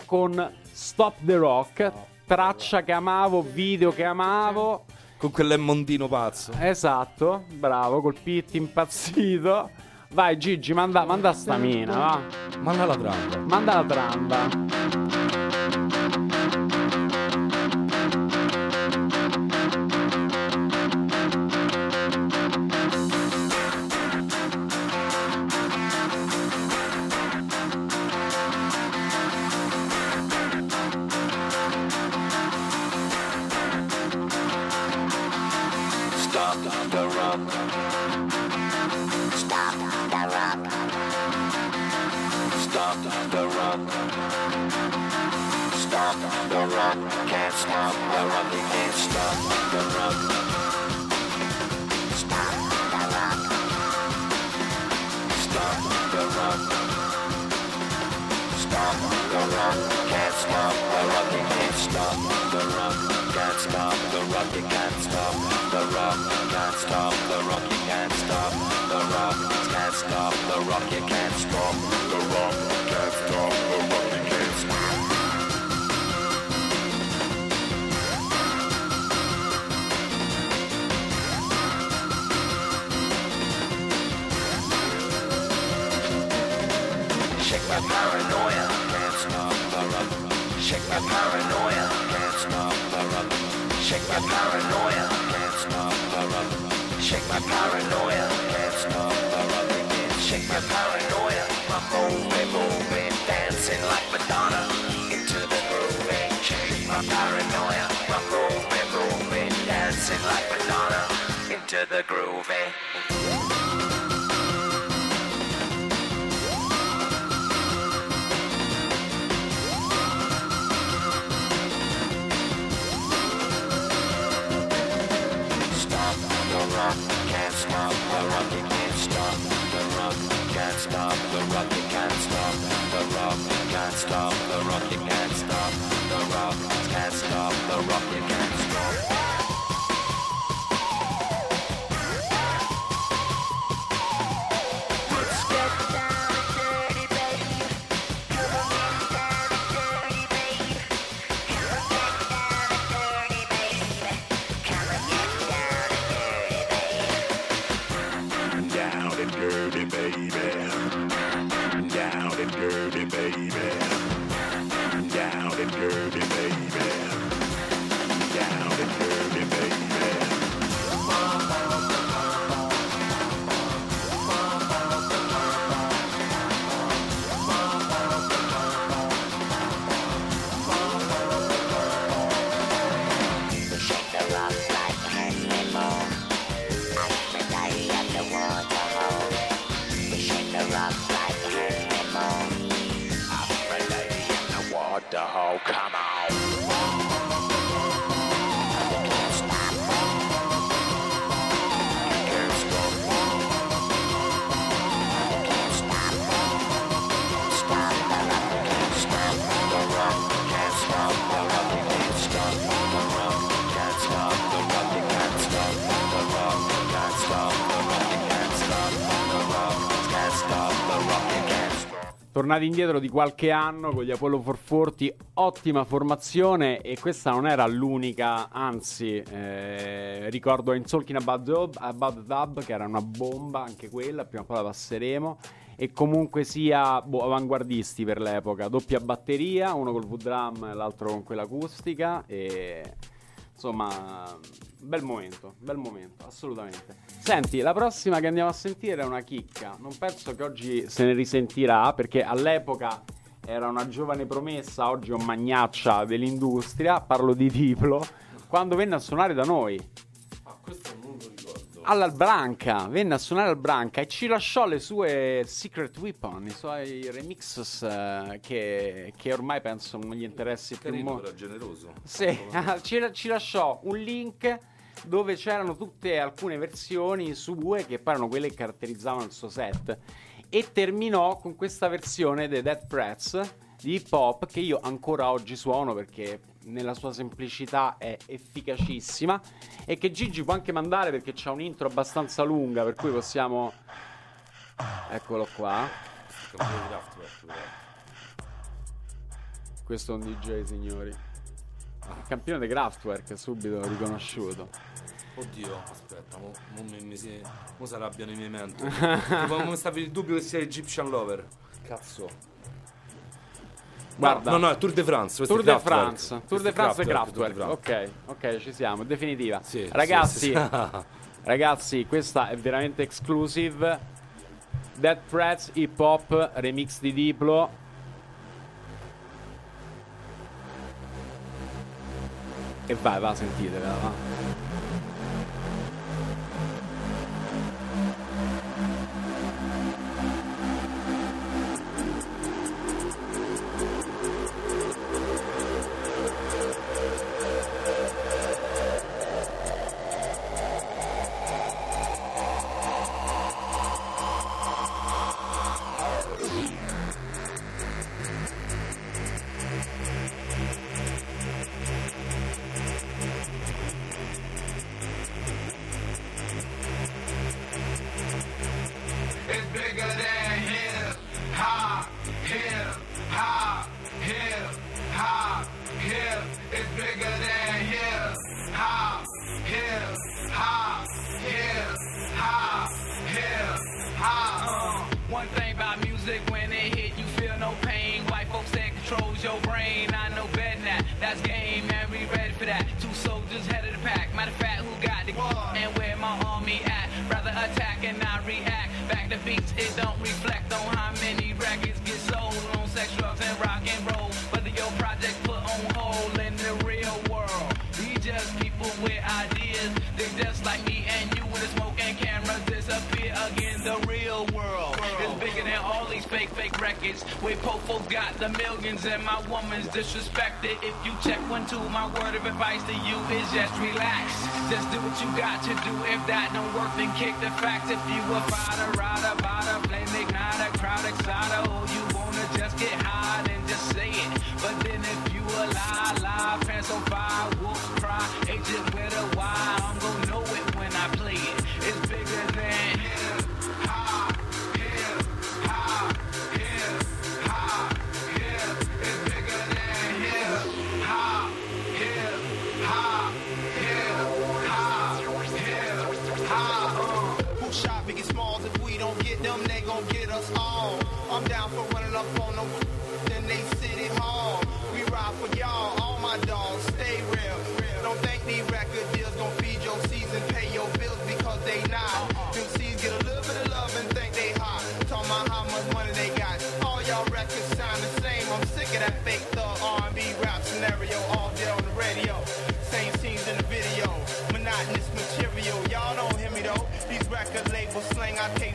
con Stop the Rock, traccia che amavo, video che amavo. Con quell'emmondino pazzo. Esatto, bravo, col pit impazzito. Vai Gigi, manda, manda sta mina, va. Manda la tramba. Manda la tramba. Stop the rock. Stop the rock. Stop the rock. Stop the rock. Can't stop the rock. You can't stop the rock. Stop the rock. Stop the rock. Stop the rock. Can't stop the rock. You can't stop the rock. Can't stop the rock. You can't stop the rock. You can't stop the rock. Can't stop the rock. You can't stop the rock. Can't stop the rock. You can't stop. Shake my paranoia, can't stop the rock. Shake my paranoia, can't stop the rock. Shake my paranoia, can't stop. Shake my paranoia. Shake my paranoia, I'm moving, dancing like Madonna into the groove. Shake my paranoia, I'm moving, moving, dancing like Madonna into the groove. Stop the rock, you can't stop the rock, can't stop the rock, you can't stop the rock, can't stop the rock, you can't stop. Let's get down dirty, baby. Tornati indietro di qualche anno con gli Apollo 440, ottima formazione e questa non era l'unica, anzi eh, ricordo In Talking About Dub, About Dub che era una bomba anche quella, prima o poi la passeremo e comunque sia boh, avanguardisti per l'epoca, doppia batteria, uno col V-drum e l'altro con quella acustica e insomma bel momento, bel momento, assolutamente. Senti, la prossima che andiamo a sentire è una chicca, non penso che oggi se ne risentirà perché all'epoca era una giovane promessa, oggi è un magnaccia dell'industria, parlo di Diplo, quando venne a suonare da noi. Ricordo. Alla Branca, venne a suonare al Branca e ci lasciò le sue Secret Weapon, i suoi remixes eh, che, che ormai penso non gli interessi più Carino, molto. era generoso. Sì, (laughs) ci, ci lasciò un link dove c'erano tutte alcune versioni sue che poi erano quelle che caratterizzavano il suo set. E terminò con questa versione dei Dead Press di hip hop che io ancora oggi suono perché nella sua semplicità è efficacissima e che Gigi può anche mandare perché c'ha un intro abbastanza lunga per cui possiamo eccolo qua Campione di Kraftwerk, però. questo è un DJ signori il campione di Kraftwerk subito riconosciuto Oddio, aspetta, mo, mo mi, mi si, mo si arrabbiano i miei menti. tipo, mo mi stavi il dubbio che sia Egyptian Lover. Cazzo. Guarda. No, no, è Tour de France. Tour de. France, Tour de France e Kraftwerk. Ok, ok, ci siamo, definitiva. Sì, ragazzi, sì, sì. (laughs) ragazzi, questa è veramente exclusive. Dead Prats Hip Hop remix di Diplo. E vai, va, sentitevela, va. Records. Where Popo got the millions and my woman's disrespected. If you check one, two, my word of advice to you is just relax. Just do what you got to do. If that don't work, then kick the facts. If you a fighter, rider, bada,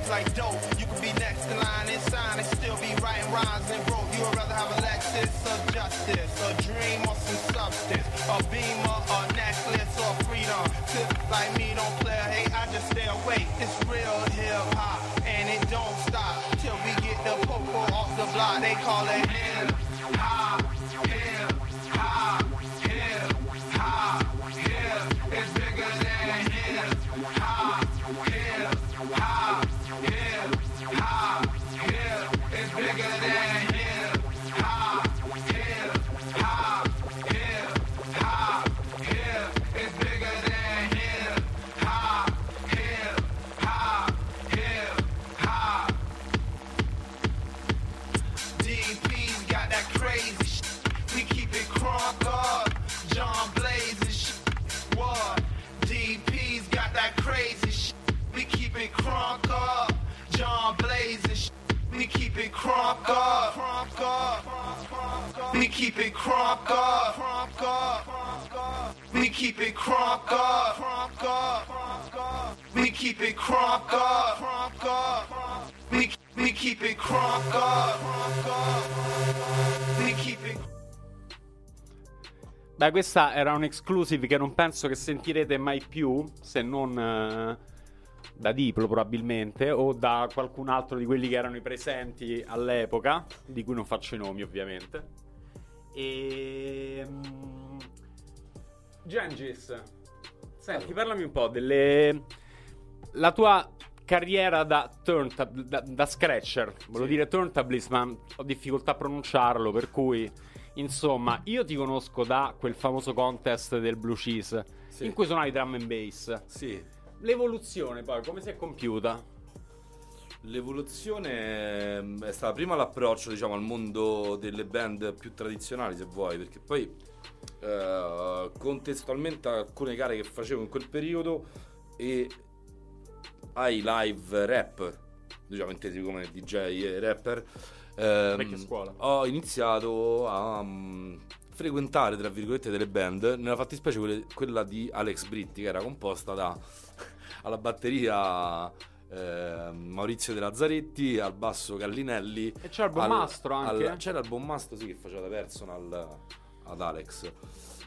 tapes like dope. You could be next in line and sign and still be writing rhymes and broke. You would rather have a Lexus or justice, a dream or some substance, a beamer, a necklace or freedom. Tip like me don't play, hey, I just stay away. It's real hip hop and it don't stop till we get the popo off the block. They call it hip questa era un exclusive che non penso che sentirete mai più, se non eh, da Diplo probabilmente, o da qualcun altro di quelli che erano i presenti all'epoca, di cui non faccio i nomi ovviamente. E... Gengis, senti, parlami un po' delle... La tua carriera da, turntab- da, da scratcher, volevo dire turntablist, ma ho difficoltà a pronunciarlo, per cui... Insomma, io ti conosco da quel famoso contest del Blue Cheese Sì. in cui suonavi drum and bass. Sì. L'evoluzione poi come si è compiuta? L'evoluzione ehm, è stata prima l'approccio, diciamo, al mondo delle band più tradizionali, se vuoi, perché poi eh, contestualmente a alcune gare che facevo in quel periodo e ai live rap, diciamo intesi come DJ e rapper, ehm, ho iniziato a mm, frequentare, tra virgolette, delle band, nella fattispecie quelle- quella di Alex Britti, che era composta da (laughs) alla batteria eh, Maurizio De Lazzaretti, al basso Gallinelli. E c'era il buon al- Mastro anche? al- c'era il buon Mastro, sì, che faceva da personal ad Alex.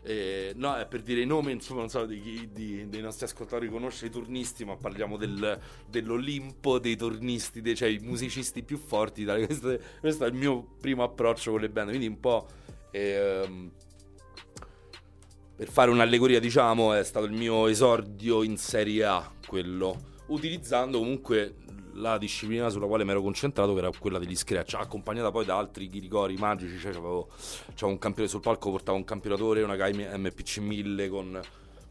Eh, no, è per dire i nomi, insomma, non so di chi di- dei nostri ascoltatori conosce i turnisti, ma parliamo del- dell'Olimpo dei turnisti, dei, cioè i musicisti più forti. d'Italia. Questo, questo è il mio primo approccio con le band, quindi un po'. ehm, per fare un'allegoria, diciamo, è stato il mio esordio in Serie A, quello, utilizzando comunque la disciplina sulla quale mi ero concentrato, che era quella degli scratch, accompagnata poi da altri ghiricori magici, cioè avevo, c'avevo un campione sul palco, portavo un camperatore, una Kai MPC 1000 con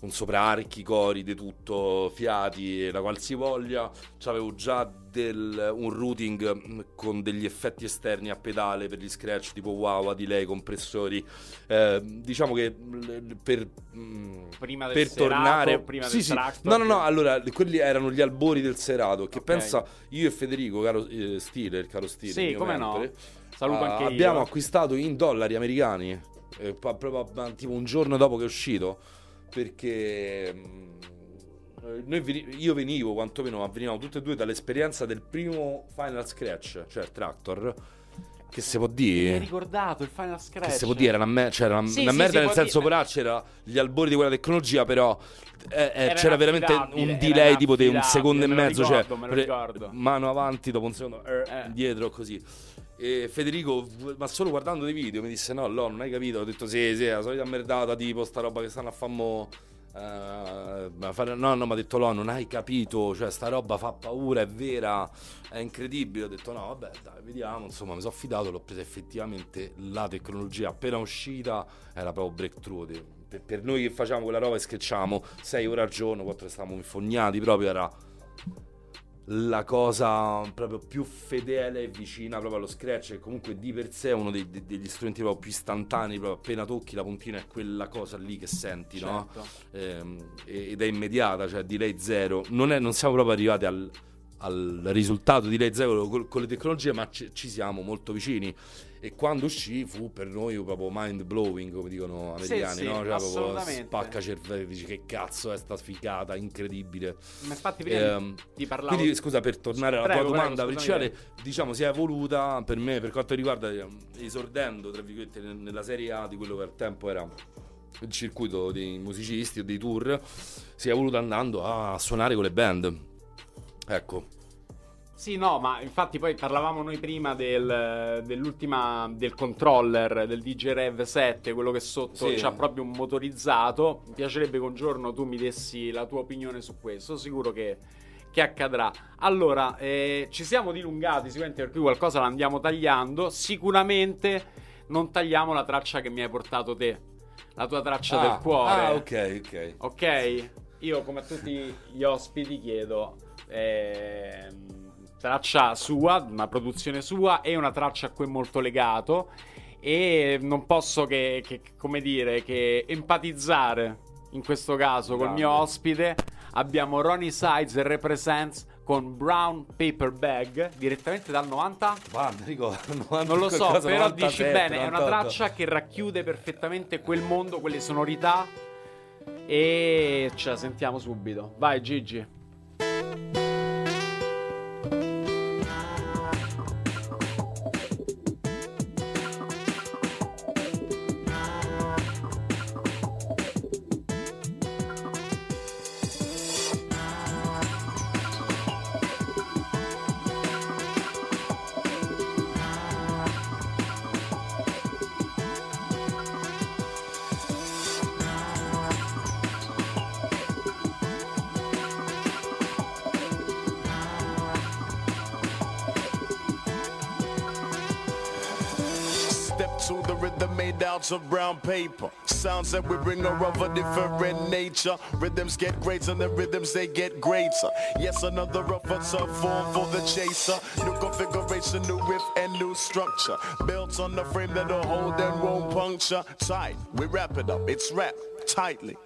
con sopra archi, cori, di tutto, fiati la qualsivoglia. C'avevo già del- un routing mm, con degli effetti esterni a pedale per gli scratch, tipo wow, delay, compressori. Eh, diciamo che mm, per, mm, Prima per serato, tornare prima sì, del sì. tractor, No, no, no, che- allora quelli erano gli albori del serato. Che Ok. pensa io e Federico, caro eh, Stile, il caro Stile, Sì, come no. mentore, Saluto ah, anche io. Abbiamo acquistato in dollari americani, eh, proprio tipo un giorno dopo che è uscito, perché mm, noi io venivo, quantomeno, ma venivamo tutti e due dall'esperienza del primo Final Scratch, cioè Tractor, che si può Mi hai dire... ricordato il Final Scratch. Che si può dire, era una, me- cioè, era una- Sì, una sì, merda nel senso, dire. però c'era gli albori di quella tecnologia, però eh, eh, Era c'era veramente un delay tipo di un secondo e mezzo, ricordo, cioè me lo pre- ricordo. mano avanti, dopo un secondo, eh, Eh. dietro, così. E Federico, ma solo guardando dei video, mi disse: No, no, non hai capito. Ho detto: Sì, sì, la solita merdata, tipo sta roba che stanno a fammo. eh, ma fare- no, no, mi ha detto: No, non hai capito. Cioè, sta roba fa paura, è vera, è incredibile. Ho detto: No, vabbè, dai, vediamo. Insomma, mi sono fidato. L'ho presa effettivamente. La tecnologia appena uscita era proprio breakthrough. Per, noi che facciamo quella roba e sketchiamo 6 ore al giorno, 4 stavamo infognati proprio. Era la cosa proprio più fedele e vicina proprio allo scratch che comunque di per sé è uno dei- de- degli strumenti proprio più istantanei proprio appena tocchi la puntina è quella cosa lì che senti no? Certo. Ehm, e- ed è immediata cioè delay zero non, è- non siamo proprio arrivati al, al risultato di zero col- con le tecnologie ma ci, ci siamo molto vicini e quando uscì fu per noi proprio mind blowing come dicono Sì, americani sì, no? Cioè, proprio spacca cervelli dici che cazzo è sta sfigata incredibile Ma infatti prima Ehm, ti parlavo... quindi scusa per tornare alla Prego, tua prego, domanda scusami. principale, diciamo si è evoluta per me per quanto riguarda eh, esordendo tra virgolette nel- nella serie A di quello che al tempo era il circuito dei musicisti o dei tour, si è evoluta andando a suonare con le band. Ecco, Sì, no, ma infatti poi parlavamo noi prima del, dell'ultima del controller del DJ Rev 7, quello che sotto Sì. c'ha proprio un motorizzato. Mi piacerebbe che un giorno tu mi dessi la tua opinione su questo, sicuro che, che accadrà. Allora, eh, ci siamo dilungati sicuramente per cui qualcosa la andiamo tagliando. Sicuramente non tagliamo la traccia che mi hai portato te, la tua traccia Ah, del cuore. ah, ok, ok. Ok, io come a tutti gli ospiti chiedo ehm, traccia sua, una produzione sua e una traccia a cui è molto legato e non posso che, che- come dire, che empatizzare in questo caso col mio ospite. Abbiamo Ronnie Sides Represents con Brown Paper Bag direttamente dal 90. ricordo, (laughs) non lo so, però 97, dici bene, è una 98. traccia che racchiude perfettamente quel mondo, quelle sonorità e ce la sentiamo subito. Vai Gigi. To the rhythm made out of brown paper. Sounds that we bring are of a different nature. Rhythms get greater, and the rhythms they get greater. Yes, another rougher tough form for the chaser. New configuration, new riff, and new structure. Built on the frame that'll hold and won't puncture. Tight, we wrap it up, it's wrapped tightly.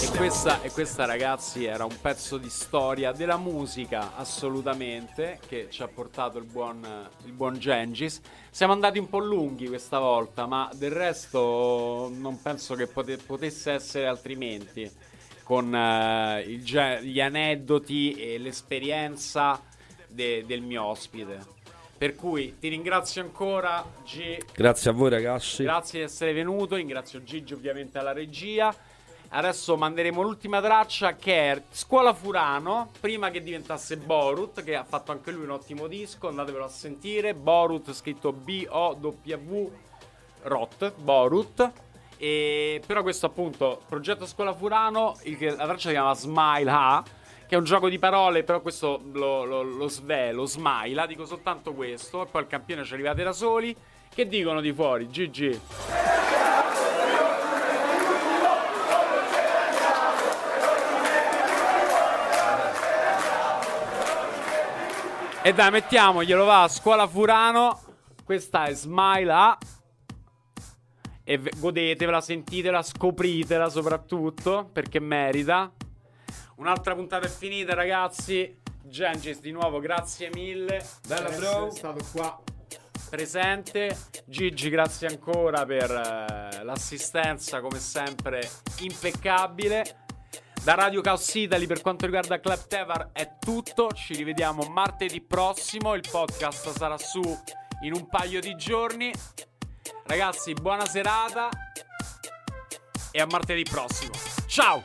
E questa, e questa, ragazzi, era un pezzo di storia della musica, assolutamente, che ci ha portato il buon, il buon Gengis. Siamo andati un po' lunghi questa volta, ma del resto non penso che pote- potesse essere altrimenti. Con eh, il gli aneddoti e l'esperienza de- del mio ospite. Per cui ti ringrazio ancora, G. Grazie a voi ragazzi. Grazie di essere venuto, ringrazio Gigi ovviamente alla regia. Adesso manderemo l'ultima traccia che è Scuola Furano, prima che diventasse Borut, che ha fatto anche lui un ottimo disco, andatevelo a sentire. Borut scritto B-O-W Rot, Borut. E però questo appunto, progetto Scuola Furano, il che- la traccia si chiama Smile Ha, che è un gioco di parole, però questo lo, lo, lo svelo, Smile, Ha, dico soltanto questo, e poi al campione ci arrivate da soli. Che dicono di fuori? GG. E dai, mettiamoglielo, va, Scuola Furano. Questa è Smile A. E ve- godetevela, sentitela, scopritela soprattutto, perché merita. Un'altra puntata è finita, ragazzi. Gengis, di nuovo, grazie mille. Bella, bro. essere stato qua presente. Gigi, grazie ancora per eh, l'assistenza, come sempre, impeccabile. Da Radio Chaos Italy per quanto riguarda Club Tevar è tutto. Ci rivediamo martedì prossimo. Il podcast sarà su in un paio di giorni. Ragazzi, buona serata e a martedì prossimo. Ciao!